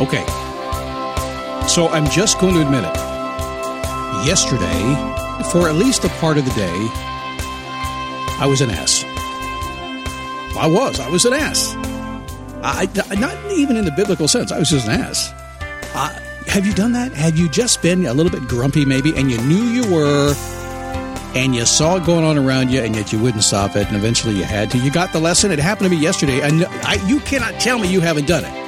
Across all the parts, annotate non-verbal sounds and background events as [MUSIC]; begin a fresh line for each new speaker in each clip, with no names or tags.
Okay. So I'm just going to admit it. Yesterday, for at least a part of the day, I was an ass. I was. I was an ass. I, not even in the biblical sense. I was just an ass. Uh, have you done that? Have you just been a little bit grumpy, maybe, and you knew you were, and you saw it going on around you, and yet you wouldn't stop it, and eventually you had to? You got the lesson. It happened to me yesterday, and I, you cannot tell me you haven't done it.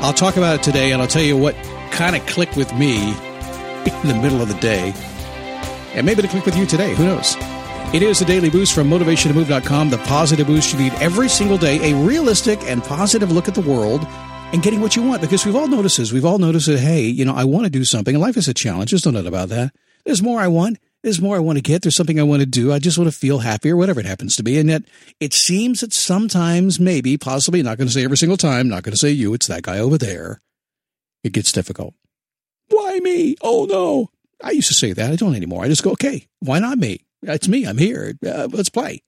I'll talk about it today, and I'll tell you what kind of clicked with me in the middle of the day. And maybe it'll click with you today. Who knows? It is the Daily Boost from MotivationToMove.com, the positive boost you need every single day, a realistic and positive look at the world and getting what you want. Because we've all noticed this. We've all noticed that, hey, you know, I want to do something. Life is a challenge. There's no doubt about that. There's more I want. There's more I want to get. There's something I want to do. I just want to feel happier, whatever it happens to be. And yet it seems that sometimes, maybe, possibly, not going to say every single time, not going to say you, it's that guy over there. It gets difficult. Why me? Oh no. I used to say that. I don't anymore. I just go, okay, why not me? It's me. I'm here. Uh, let's play.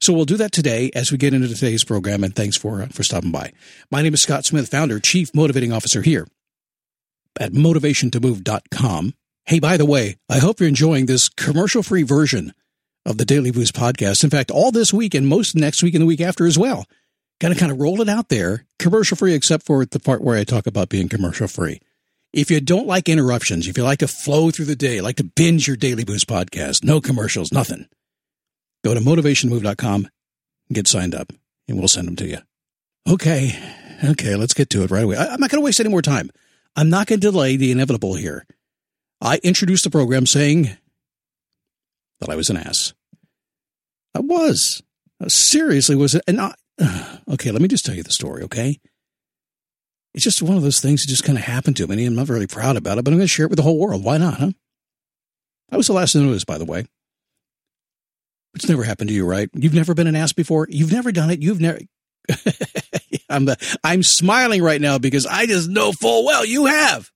So we'll do that today as we get into today's program. And thanks for uh, for stopping by. My name is Scott Smith, founder, chief motivating officer here at motivationtomove.com. Hey, by the way, I hope you're enjoying this commercial free version of the Daily Boost podcast. In fact, all this week and most next week and the week after as well. To kind of roll it out there, commercial free, except for the part where I talk about being commercial free. If you don't like interruptions, if you like to flow through the day, like to binge your Daily Boost podcast, no commercials, nothing, go to motivationmove.com and get signed up, and we'll send them to you. Okay, okay, let's get to it right away. I'm not going to waste any more time. I'm not going to delay the inevitable here. I introduced the program saying that I was an ass. I was. I seriously was. It, and I, [SIGHS] okay, let me just tell you the story, okay? It's just one of those things that just kind of happened to me. I'm not really proud about it, but I'm going to share it with the whole world. Why not, huh? I was the last to this, by the way. It's never happened to you, right? You've never been an ass before. You've never done it. You've never. [LAUGHS] I'm the, I'm smiling right now because I just know full well you have.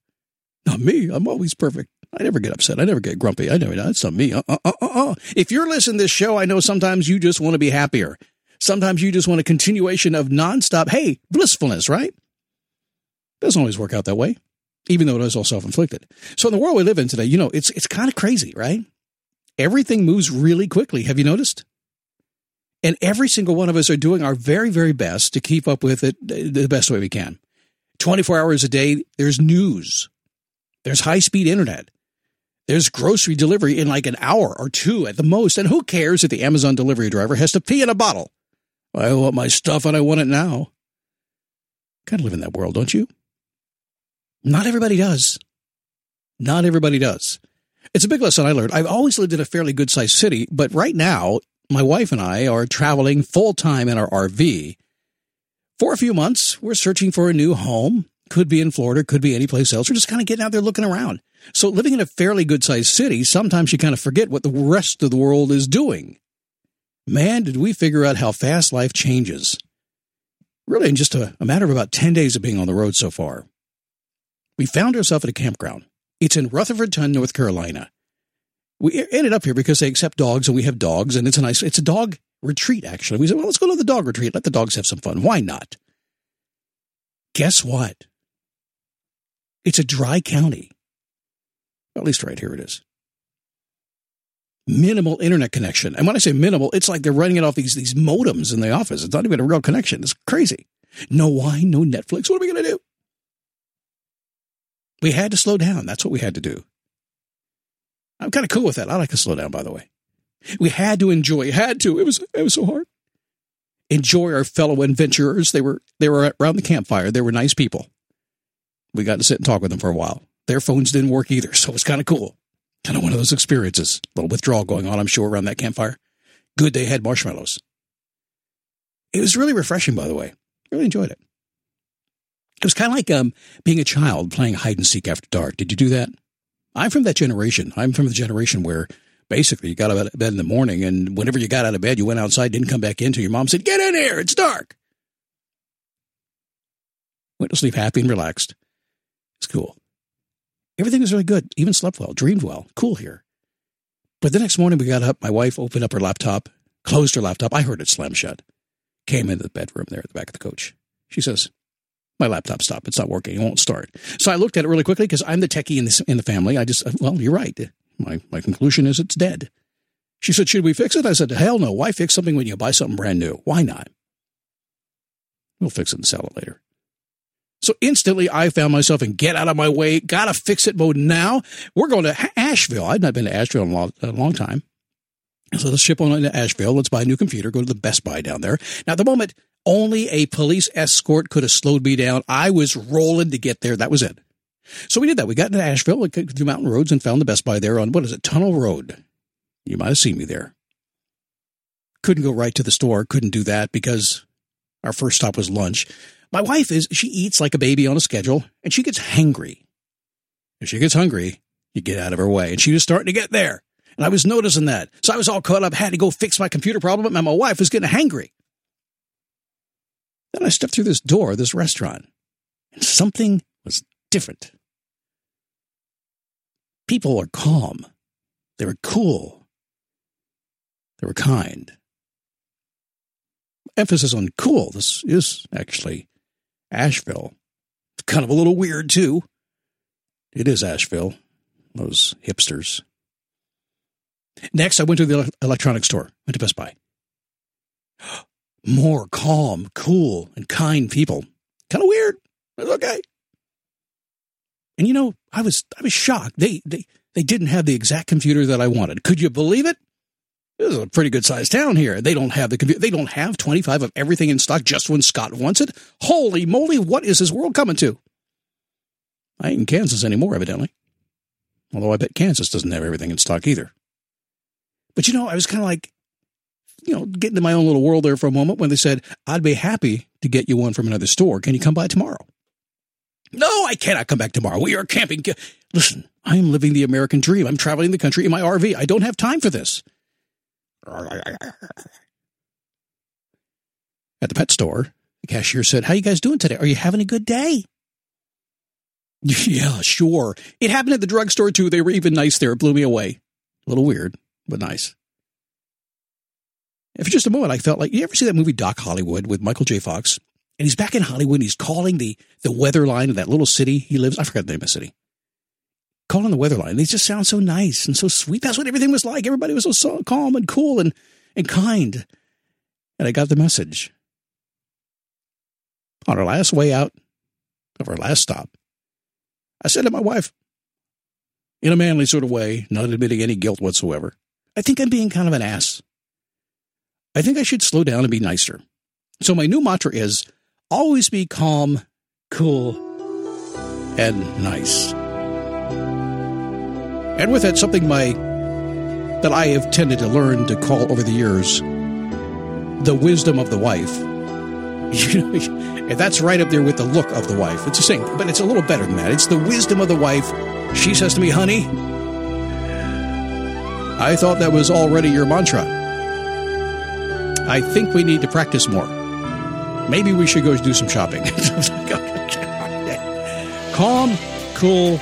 Not me. I'm always perfect. I never get upset. I never get grumpy. I never. That's not me. Uh, uh, uh, uh. If you're listening to this show, I know sometimes you just want to be happier. Sometimes you just want a continuation of nonstop. Hey, blissfulness, right? Doesn't always work out that way, even though it is all self inflicted. So in the world we live in today, you know, it's it's kind of crazy, right? Everything moves really quickly. Have you noticed? And every single one of us are doing our very, very best to keep up with it the best way we can. 24 hours a day, there's news. There's high speed internet. There's grocery delivery in like an hour or two at the most. And who cares if the Amazon delivery driver has to pee in a bottle? I want my stuff and I want it now. Of live in that world, don't you? Not everybody does. Not everybody does. It's a big lesson I learned. I've always lived in a fairly good sized city, but right now, my wife and I are traveling full time in our RV. For a few months, we're searching for a new home. Could be in Florida, could be anyplace else. We're just kind of getting out there looking around. So, living in a fairly good sized city, sometimes you kind of forget what the rest of the world is doing. Man, did we figure out how fast life changes. Really, in just a, a matter of about 10 days of being on the road so far. We found ourselves at a campground. It's in Rutherfordton, North Carolina. We ended up here because they accept dogs and we have dogs and it's a nice, it's a dog retreat actually. We said, well, let's go to the dog retreat. Let the dogs have some fun. Why not? Guess what? It's a dry county. At least right here it is. Minimal internet connection. And when I say minimal, it's like they're running it off these, these modems in the office. It's not even a real connection. It's crazy. No wine, no Netflix. What are we going to do? We had to slow down. That's what we had to do. I'm kind of cool with that. I like to slow down, by the way. We had to enjoy. Had to. It was it was so hard. Enjoy our fellow adventurers. They were they were around the campfire. They were nice people. We got to sit and talk with them for a while. Their phones didn't work either, so it was kind of cool. Kind of one of those experiences. A little withdrawal going on, I'm sure, around that campfire. Good they had marshmallows. It was really refreshing, by the way. Really enjoyed it. It was kind of like um, being a child playing hide and seek after dark. Did you do that? I'm from that generation. I'm from the generation where basically you got out of bed in the morning and whenever you got out of bed, you went outside, didn't come back in until your mom said, Get in here, it's dark. Went to sleep happy and relaxed. It's cool. Everything was really good. Even slept well, dreamed well. Cool here. But the next morning we got up. My wife opened up her laptop, closed her laptop. I heard it slam shut. Came into the bedroom there at the back of the coach. She says, my laptop stopped. It's not working. It won't start. So I looked at it really quickly because I'm the techie in, this, in the family. I just, well, you're right. My, my conclusion is it's dead. She said, should we fix it? I said, hell no. Why fix something when you buy something brand new? Why not? We'll fix it and sell it later. So instantly I found myself in get out of my way, gotta fix it mode now. We're going to Asheville. I'd not been to Asheville in a long, a long time. So let's ship on to Asheville. Let's buy a new computer, go to the Best Buy down there. Now, at the moment, only a police escort could have slowed me down. I was rolling to get there. That was it. So we did that. We got into Asheville through mountain roads and found the Best Buy there on, what is it, Tunnel Road. You might have seen me there. Couldn't go right to the store. Couldn't do that because our first stop was lunch. My wife is, she eats like a baby on a schedule and she gets hangry. If she gets hungry, you get out of her way. And she was starting to get there. And I was noticing that. So I was all caught up, had to go fix my computer problem, and my wife was getting hangry. Then I stepped through this door this restaurant, and something was different. People are calm. They were cool. They were kind. Emphasis on cool. This is actually Asheville. Kind of a little weird, too. It is Asheville. Those hipsters. Next, I went to the electronics store, went to Best Buy. [GASPS] More calm, cool, and kind people. Kind of weird, okay. And you know, I was I was shocked. They they they didn't have the exact computer that I wanted. Could you believe it? This is a pretty good sized town here. They don't have the computer. They don't have 25 of everything in stock just when Scott wants it. Holy moly, what is this world coming to? I ain't in Kansas anymore, evidently. Although I bet Kansas doesn't have everything in stock either. But you know, I was kind of like, you know, getting in my own little world there for a moment when they said, I'd be happy to get you one from another store. Can you come by tomorrow? No, I cannot come back tomorrow. We are camping. Listen, I am living the American dream. I'm traveling the country in my RV. I don't have time for this. At the pet store, the cashier said, How you guys doing today? Are you having a good day? [LAUGHS] Yeah, sure. It happened at the drugstore too. They were even nice there. It blew me away. A little weird, but nice. And for just a moment, I felt like you ever see that movie Doc Hollywood with Michael J. Fox? And he's back in Hollywood. And he's calling the the weather line of that little city he lives. I forgot the name of the city. Calling the weather line. They just sound so nice and so sweet. That's what everything was like. Everybody was so, so calm and cool and and kind. And I got the message. On our last way out of our last stop, I said to my wife, in a manly sort of way, not admitting any guilt whatsoever, I think I'm being kind of an ass. I think I should slow down and be nicer. So my new mantra is always be calm, cool, and nice. And with that, something my that I have tended to learn to call over the years the wisdom of the wife. [LAUGHS] and that's right up there with the look of the wife. It's the same, but it's a little better than that. It's the wisdom of the wife. She says to me, honey, I thought that was already your mantra. I think we need to practice more. Maybe we should go do some shopping. [LAUGHS] Calm, cool,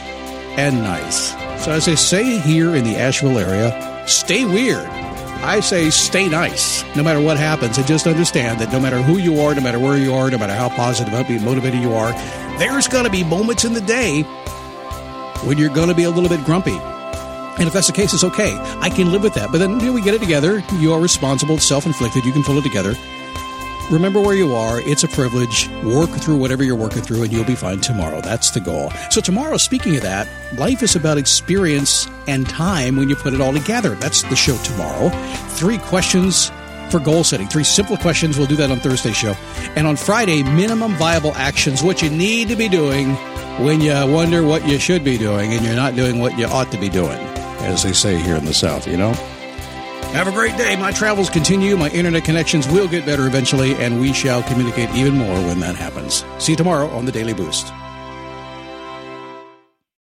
and nice. So, as they say here in the Asheville area, stay weird I say stay nice no matter what happens, and just understand that no matter who you are, no matter where you are, no matter how positive, upbeat, motivated you are, there's going to be moments in the day when you're going to be a little bit grumpy. And if that's the case, it's okay. I can live with that. But then you know, we get it together. You are responsible. It's self inflicted. You can pull it together. Remember where you are. It's a privilege. Work through whatever you're working through, and you'll be fine tomorrow. That's the goal. So, tomorrow, speaking of that, life is about experience and time when you put it all together. That's the show tomorrow. Three questions for goal setting. Three simple questions. We'll do that on Thursday's show. And on Friday, minimum viable actions, what you need to be doing when you wonder what you should be doing and you're not doing what you ought to be doing, as they say here in the South, you know? Have a great day. My travels continue. My internet connections will get better eventually, and we shall communicate even more when that happens. See you tomorrow on the Daily Boost.